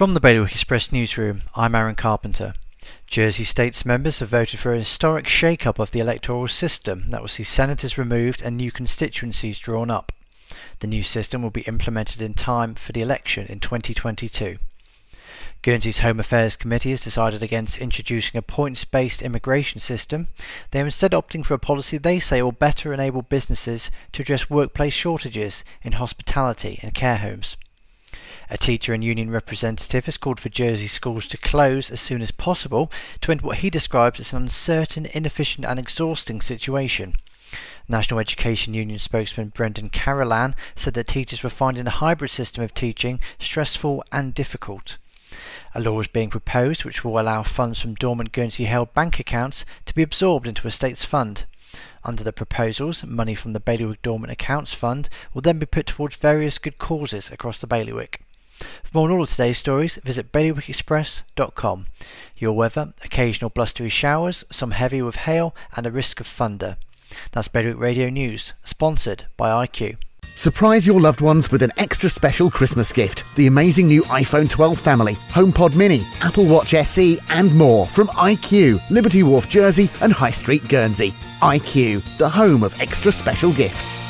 From the Bailiwick Express newsroom, I'm Aaron Carpenter. Jersey State's members have voted for a historic shake-up of the electoral system that will see senators removed and new constituencies drawn up. The new system will be implemented in time for the election in 2022. Guernsey's Home Affairs Committee has decided against introducing a points based immigration system. They are instead opting for a policy they say will better enable businesses to address workplace shortages in hospitality and care homes. A teacher and union representative has called for Jersey schools to close as soon as possible to end what he describes as an uncertain, inefficient, and exhausting situation. National Education Union spokesman Brendan Carolan said that teachers were finding a hybrid system of teaching stressful and difficult. A law is being proposed which will allow funds from dormant Guernsey held bank accounts to be absorbed into a state's fund. Under the proposals, money from the Bailiwick Dormant Accounts Fund will then be put towards various good causes across the bailiwick. For more on all of today's stories, visit bailiwickexpress.com. Your weather, occasional blustery showers, some heavy with hail, and a risk of thunder. That's Bailiwick Radio News, sponsored by IQ. Surprise your loved ones with an extra special Christmas gift. The amazing new iPhone 12 family, HomePod Mini, Apple Watch SE, and more from IQ, Liberty Wharf, Jersey, and High Street, Guernsey. IQ, the home of extra special gifts.